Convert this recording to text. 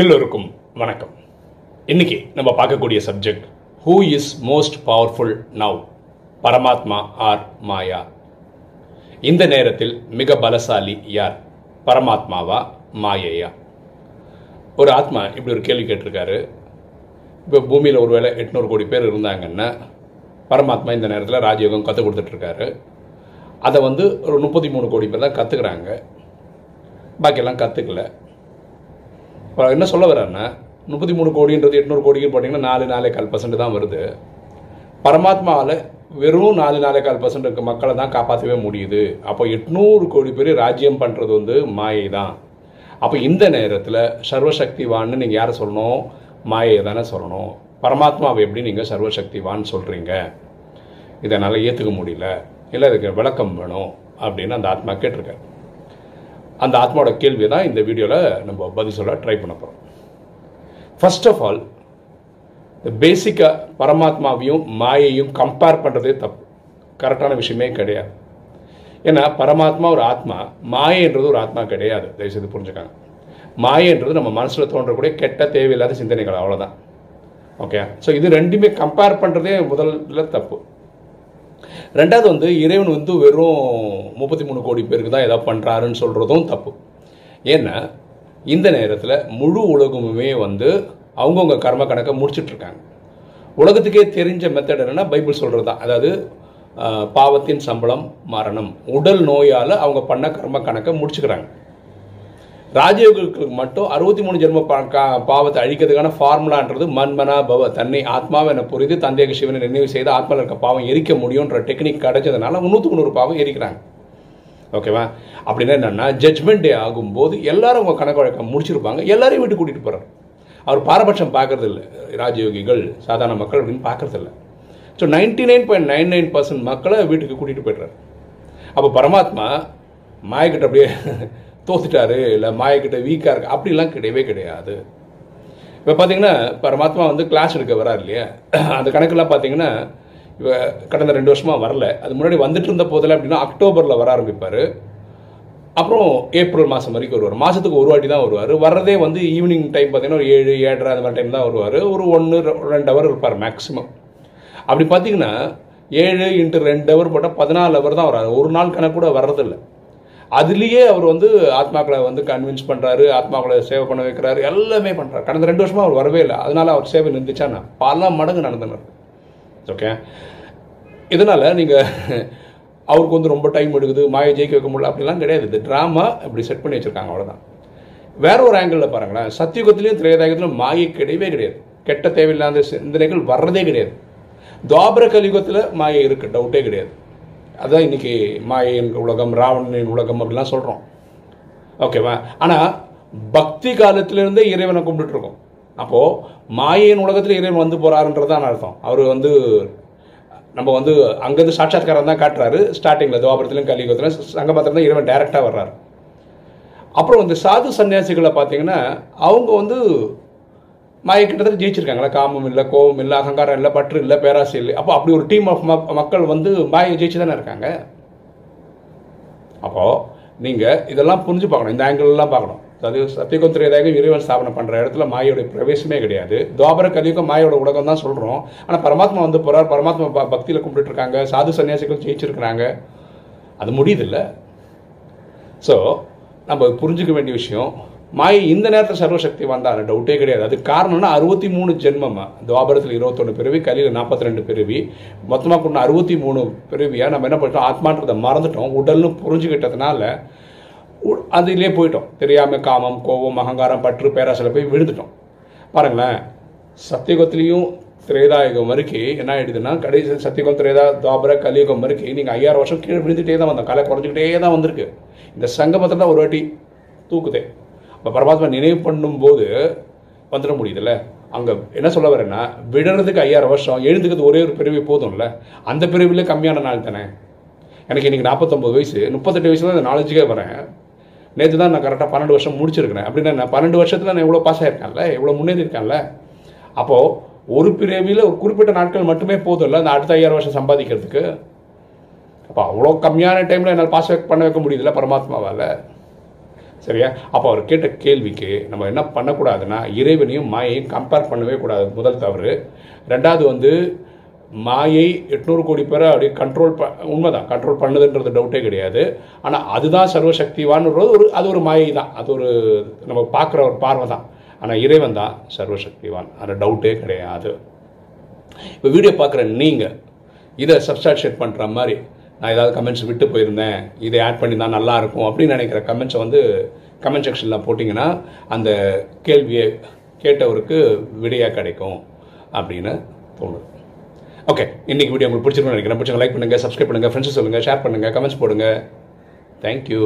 எல்லோருக்கும் வணக்கம். இன்னைக்கு நம்ம பார்க்கக்கூடிய subject who is most powerful now Paramatma or Maya? இந்த நேரத்தில் மிக பலசாலி யார்? பரமாத்மாவா மாயையா? ஒரு ஆத்மா இப்படி ஒரு கேள்வி கேட்டிருக்காரு. இப்போ பூமியில் ஒருவேளை எட்நூறு கோடி பேர் இருந்தாங்கன்னா பரமாத்மா இந்த நேரத்தில் ராஜயோகம் கற்றுக் கொடுத்துட்ருக்காரு. அதை வந்து ஒரு முப்பத்தி மூணு கோடி பேர் தான் கற்றுக்குறாங்க பாக்கியெல்லாம் கற்றுக்கல என்ன சொல்ல வரேன்னா முப்பத்தி மூணு கோடின்றது எட்நூறு கோடிக்கு போட்டிங்கன்னா நாலு நாலே கால் பர்சன்ட் தான் வருது. பரமாத்மாவில் வெறும் நாலு நாலே கால் பர்சன்ட் இருக்க மக்களை தான் காப்பாற்றவே முடியுது. அப்போ எட்நூறு கோடி பேர் ராஜ்யம் பண்ணுறது வந்து மாயை தான். அப்போ இந்த நேரத்தில் சர்வசக்திவான்னு நீங்கள் யாரை சொல்லணும்? மாயை தானே சொல்லணும். பரமாத்மாவை எப்படி நீங்கள் சர்வசக்திவான்னு சொல்கிறீங்க இதனால் ஏற்றுக்க முடியல. இல்லை இதுக்கு விளக்கம் வேணும் அப்படின்னு அந்த ஆத்மா கேட்டிருக்காரு. அந்த ஆத்மாவோட கேள்வியை தான் இந்த வீடியோவில் நம்ம பதில் சொல்ல ட்ரை பண்ண போகிறோம் ஃபர்ஸ்ட் ஆஃப் ஆல் இந்த பேசிக்காக பரமாத்மாவையும் மாயையும் கம்பேர் பண்ணுறதே தப்பு. கரெக்டான விஷயமே கிடையாது. ஏன்னா பரமாத்மா ஒரு ஆத்மா மாயன்றது ஒரு ஆத்மா கிடையாது. தயவுசெய்து புரிஞ்சுக்காங்க. மாயன்றது நம்ம மனசில் தோன்றக்கூடிய கெட்ட தேவையில்லாத சிந்தனைகள் அவ்வளோதான் ஓகே ஸோ இது ரெண்டுமே கம்பேர் பண்ணுறதே முதல்ல தப்பு. ரெண்டாவது வந்து இறைவன் வந்து வெறும் முப்பத்தி மூணு கோடி பேருக்கு தான் எதாவது பண்ணுறாருன்னு சொல்கிறதும் தப்பு. ஏன்னா இந்த நேரத்தில் முழு உலகமுமே வந்து அவங்கவுங்க கர்ம கணக்கை முடிச்சிட்ருக்காங்க. உலகத்துக்கே தெரிஞ்ச மெத்தட் என்னென்னா பைபிள் சொல்கிறது தான் அதாவது பாவத்தின் சம்பளம் மரணம் உடல் நோயால் அவங்க பண்ண கர்ம கணக்கை முடிச்சுக்கிறாங்க. ராஜயோகிகளுக்கு மட்டும் அறுபத்தி மூணு ஜென்ம பா- பாவத்தை அழிக்கிறதுக்கான ஃபார்முலான்றது மன்மனா பவ தன்னை ஆத்மாவை என புரிந்து தந்தையாக சிவனை நினைவு செய்து ஆத்மாவில் இருக்க பாவம் எரிக்க முடியுன்ற டெக்னிக் கிடைச்சதுனால முந்நூற்றி முந்நூறு பாவம் எரிக்கிறாங்க. ஓகேவா அப்படின்னா என்னென்னா ஜட்மெண்ட் டே ஆகும்போது எல்லாரும் உங்கள் கணக்கு வழக்கம் முடிச்சிருப்பாங்க. எல்லாரையும் வீட்டுக்கு கூட்டிகிட்டு போகிறார் அவர் பாரபட்சம் பார்க்கறது இல்லை ராஜயோகிகள் சாதாரண மக்கள் அப்படின்னு பார்க்கறது இல்லை so ninety nine point nine nine percent மக்களை வீட்டுக்கு கூட்டிகிட்டு போய்ட்றாரு. அப்போ பரமாத்மா மாயக்கிட்ட அப்படியே தோத்துட்டாரு இல்லை மாயக்கிட்ட வீக்காக இருக்கு அப்படிலாம் கிடையவே கிடையாது. இப்போ பார்த்தீங்கன்னா பரமாத்மா வந்து கிளாஸ் எடுக்க வரார் இல்லையா? அந்த கணக்கெல்லாம் பார்த்தீங்கன்னா இப்போ கடந்த ரெண்டு வருஷமாக வரல. அது முன்னாடி வந்துட்டு இருந்த போதில் அப்படின்னா அக்டோபரில் வர ஆரம்பிப்பார். அப்புறம் ஏப்ரல் மாதம் வரைக்கும் வருவார். மாதத்துக்கு ஒரு வாட்டி தான் வருவார். வர்றதே வந்து ஈவினிங் டைம் பார்த்தீங்கன்னா ஒரு ஏழு ஏழரை அந்த மாதிரி டைம் தான் வருவார். ஒரு ஒன்று ரெண்டு ஹவர் இருப்பார் மேக்ஸிமம் அப்படி பார்த்தீங்கன்னா ஏழு இன்ட்டு ரெண்டு ஹவர் போட்டால் பதினாலு ஹவர் தான் வராரு. ஒரு நாள் கணக்கு கூட வர்றதில்லை. அதுலேயே அவர் வந்து ஆத்மாக்களை வந்து கன்வின்ஸ் பண்ணுறாரு ஆத்மாக்களை சேவை பண்ண வைக்கிறாரு எல்லாமே பண்ணுறாரு கடந்த ரெண்டு வருஷமாக அவர் வரவே இல்லை. அதனால அவர் சேவை நின்றுச்சானா பல மடங்கு நடந்தனர். ஓகே இதனால் நீங்கள் அவருக்கு வந்து ரொம்ப டைம் எடுக்குது மாயை ஜெயிக்க வைக்க முடியல அப்படிலாம் கிடையாது. இது ட்ராமா இப்படி செட் பண்ணி வச்சுருக்காங்க அவ்வளோதான் வேற ஒரு ஆங்கிளில் பாருங்களேன். சத்தியுகத்திலையும் திரேதாயுகத்திலும் மாயை கிடையவே கிடையாது. கெட்ட தேவையில்லாத சிந்தனைகள் வர்றதே கிடையாது. துவாபர கலியுகத்தில் மாயை இருக்குது டவுட்டே கிடையாது. அதான் இன்னைக்கு மாயையின் உலகம் ராவணனின் உலகம் அப்படிலாம் சொல்கிறோம் ஓகேவா ஆனால் பக்தி காலத்திலிருந்தே இறைவனை கும்பிட்டுருக்கோம் அப்போது மாயின் உலகத்தில் இறைவன் வந்து போகிறாருன்றதான் அர்த்தம். அவர் வந்து நம்ம வந்து அங்கேருந்து சாட்சாத்காரம் தான் காட்டுறாரு. ஸ்டார்டிங்கில் துவாபரத்திலும் கலியுகத்திலும் சங்கபாத்திரம் தான் இறைவன் டைரெக்டாக வர்றாரு. அப்புறம் வந்து சாது சன்னியாசிகளை பார்த்தீங்கன்னா அவங்க வந்து மாயை கிட்டத்தட்ட ஜெயிச்சிருக்காங்களா? காமம் இல்லை கோபம் இல்லை அகங்காரம் இல்லை பற்று இல்லை பேராசை இல்லை. அப்போ அப்படி ஒரு டீம் ஆஃப் மக்கள் வந்து மாயை ஜெயிச்சு தானே இருக்காங்க? அப்போது நீங்கள் இதெல்லாம் புரிஞ்சு பார்க்கணும். இந்த ஆங்கிள்லாம் பார்க்கணும். அதாவது சத்தியகம் இறைவன் ஸ்தாபனம் பண்ணுற இடத்துல மாயோடைய பிரவேசமே கிடையாது. துவாபர கலியுகம் மாயோட உலகம் தான் சொல்கிறோம் ஆனால் பரமாத்மா வந்து போகிறார் பரமாத்மா பக்தியில் கும்பிட்டுருக்காங்க இருக்காங்க சாது சன்னியாசிகள் ஜெயிச்சிருக்கிறாங்க. அது முடியுதில்ல ஸோ நம்ம புரிஞ்சுக்க வேண்டிய விஷயம் மாயை இந்த நேரத்தில் சர்வசக்தி வந்தால் டவுட்டே கிடையாது. அது காரணம்னா அறுபத்தி மூணு ஜென்மமா. துவாபரத்தில் இருபத்தொன்று பிறவி கலியில் நாற்பத்தி ரெண்டு பிறவி. மொத்தமாக கொண்டு அறுபத்தி மூணு பிறவியாக நம்ம என்ன பண்ணிட்டோம்? ஆத்மான்றதை மறந்துட்டோம். உடல்னு புரிஞ்சுக்கிட்டதுனால உ- அதிலே போயிட்டோம். தெரியாமல் காமம் கோபம் அகங்காரம் பற்று பேராசில் போய் விழுந்துட்டோம். பாருங்களேன். சத்தியுகத்திலையும் திரேதாயுகம் வரைக்கும் என்ன ஆயிடுதுன்னா கடைசி சத்தியகம் திரேதா துவாபர கலியுகம் வரைக்கும் நீங்கள் ஐயாயிரம் வருஷம் கீழே விழுந்துகிட்டே தான் வந்தோம். கலை குறைஞ்சிக்கிட்டே தான் வந்திருக்கு. இந்த சங்கமத்தில் தான் ஒரு வாட்டி தூக்குதே இப்போ பரமாத்மா நினைவு பண்ணும்போது வந்துட முடியுதுல்ல? அங்கே என்ன சொல்ல வரேன்னா விடுறதுக்கு ஐயாயிரம் வருஷம் எழுந்துக்கிறது ஒரே ஒரு பிரிவு போதும்ல? அந்த பிரிவில் கம்மியான நாள் தானே? எனக்கு இன்றைக்கி நாற்பத்தொம்பது வயசு முப்பத்தெட்டு வயசுல தான் இந்த நாலேஜுக்கே வரேன். நேற்று தான் நான் கரெக்டாக பன்னெண்டு வருஷம் முடிச்சிருக்கிறேன். அப்படின்னா நான் பன்னெண்டு வருஷத்தில் நான் எவ்வளோ பாஸ் ஆகிருக்கேன்ல எவ்வளோ முன்னேறியிருக்கேன்ல? அப்போது ஒரு பிரிவில் ஒரு குறிப்பிட்ட நாட்கள் மட்டுமே போதும்ல அந்த அடுத்த ஐயாயிரம் வருஷம் சம்பாதிக்கிறதுக்கு? அப்போ அவ்வளோ கம்மியான டைமில் என்னால் பாஸ் பண்ண வைக்க முடியுதுல்ல பரமாத்மாவால்? சரியா? அப்போ அவர் கேட்ட கேள்விக்கு நம்ம என்ன பண்ணக்கூடாதுன்னா இறைவனையும் மாயையும் கம்பேர் பண்ணவே கூடாது. முதல் தவறு. ரெண்டாவது வந்து மாயை எட்நூறு கோடி பேரை அப்படியே கண்ட்ரோல் ப உண்மைதான் கண்ட்ரோல் பண்ணுதுன்றது டவுட்டே கிடையாது. ஆனால் அதுதான் சர்வசக்திவான்றது ஒரு அது ஒரு மாயை தான் அது ஒரு நம்ம பார்க்குற ஒரு பார்வை தான் ஆனால் இறைவன் தான் சர்வசக்திவான். அது டவுட்டே கிடையாது. இப்போ வீடியோ பார்க்குற நீங்கள் இதை சப்ஸ்டாட்ஷேட் பண்ணுற மாதிரி நான் ஏதாவது கமெண்ட்ஸ் விட்டு போயிருந்தேன். இதை ஆட் பண்ணி தான் நல்லா இருக்கும் அப்படின்னு நினைக்கிற கமெண்ட்ஸை வந்து கமெண்ட் செக்ஷனில் போட்டிங்கன்னா அந்த கேள்வியை கேட்டவருக்கு விடையாக கிடைக்கும் அப்படின்னு தோணுது. ஓகே இன்னைக்கு வீடியோ உங்களுக்கு பிடிச்சிருக்கும்னு நினைக்கிறேன். பிடிச்சவங்க லைக் பண்ணுங்கள் சப்ஸ்கிரைப் பண்ணுங்கள் ஃப்ரெண்ட்ஸ் சொல்லுங்கள் ஷேர் பண்ணுங்கள் கமெண்ட்ஸ் போடுங்க. தேங்க்யூ